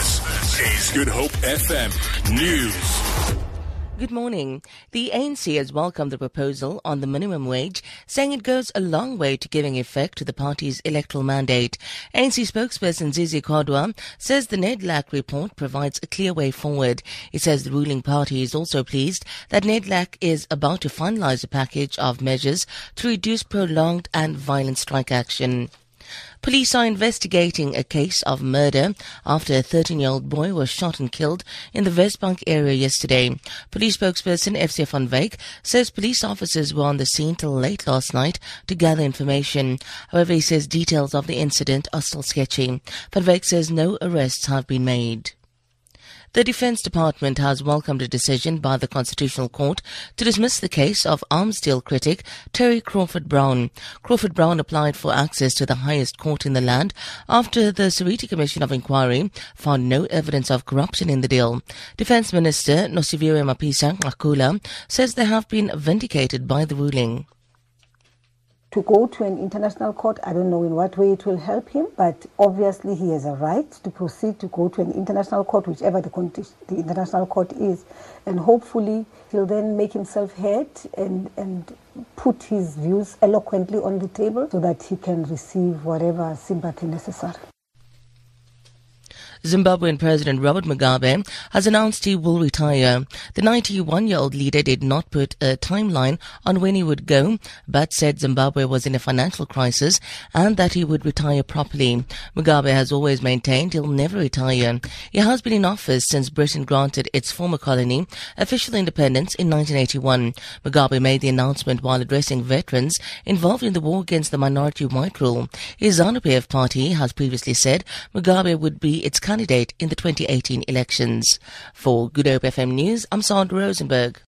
This is Good Hope FM News. Good morning. The ANC has welcomed the proposal on the minimum wage, saying it goes a long way to giving effect to the party's electoral mandate. ANC spokesperson Zizi Kodwa says the NEDLAC report provides a clear way forward. He says the ruling party is also pleased that NEDLAC is about to finalize a package of measures to reduce prolonged and violent strike action. Police are investigating a case of murder after a 13-year-old boy was shot and killed in the Wesbank area yesterday. Police spokesperson FC van Wyk says police officers were on the scene till late last night to gather information. However, he says details of the incident are still sketchy. Van Wyk says no arrests have been made. The Defense Department has welcomed a decision by the Constitutional Court to dismiss the case of arms deal critic Terry Crawford-Browne. Crawford Brown applied for access to the highest court in the land after the Seriti Commission of Inquiry found no evidence of corruption in the deal. Defense Minister Nosiviwe Mapisa Nqakula says they have been vindicated by the ruling to go to an international court. I don't know in what way it will help him, but obviously he has a right to proceed to go to an international court, whichever the, the international court is. And hopefully he'll then make himself heard and, and put his views eloquently on the table so that he can receive whatever sympathy necessary. Zimbabwean President Robert Mugabe has announced he will retire. The 91-year-old leader did not put a timeline on when he would go, but said Zimbabwe was in a financial crisis and that he would retire properly. Mugabe has always maintained he'll never retire. He has been in office since Britain granted its former colony official independence in 1981. Mugabe made the announcement while addressing veterans involved in the war against the minority white rule. His ZANU-PF party has previously said Mugabe would be its candidate in the 2018 elections. For Good Hope FM News, I'm Sandra Rosenberg.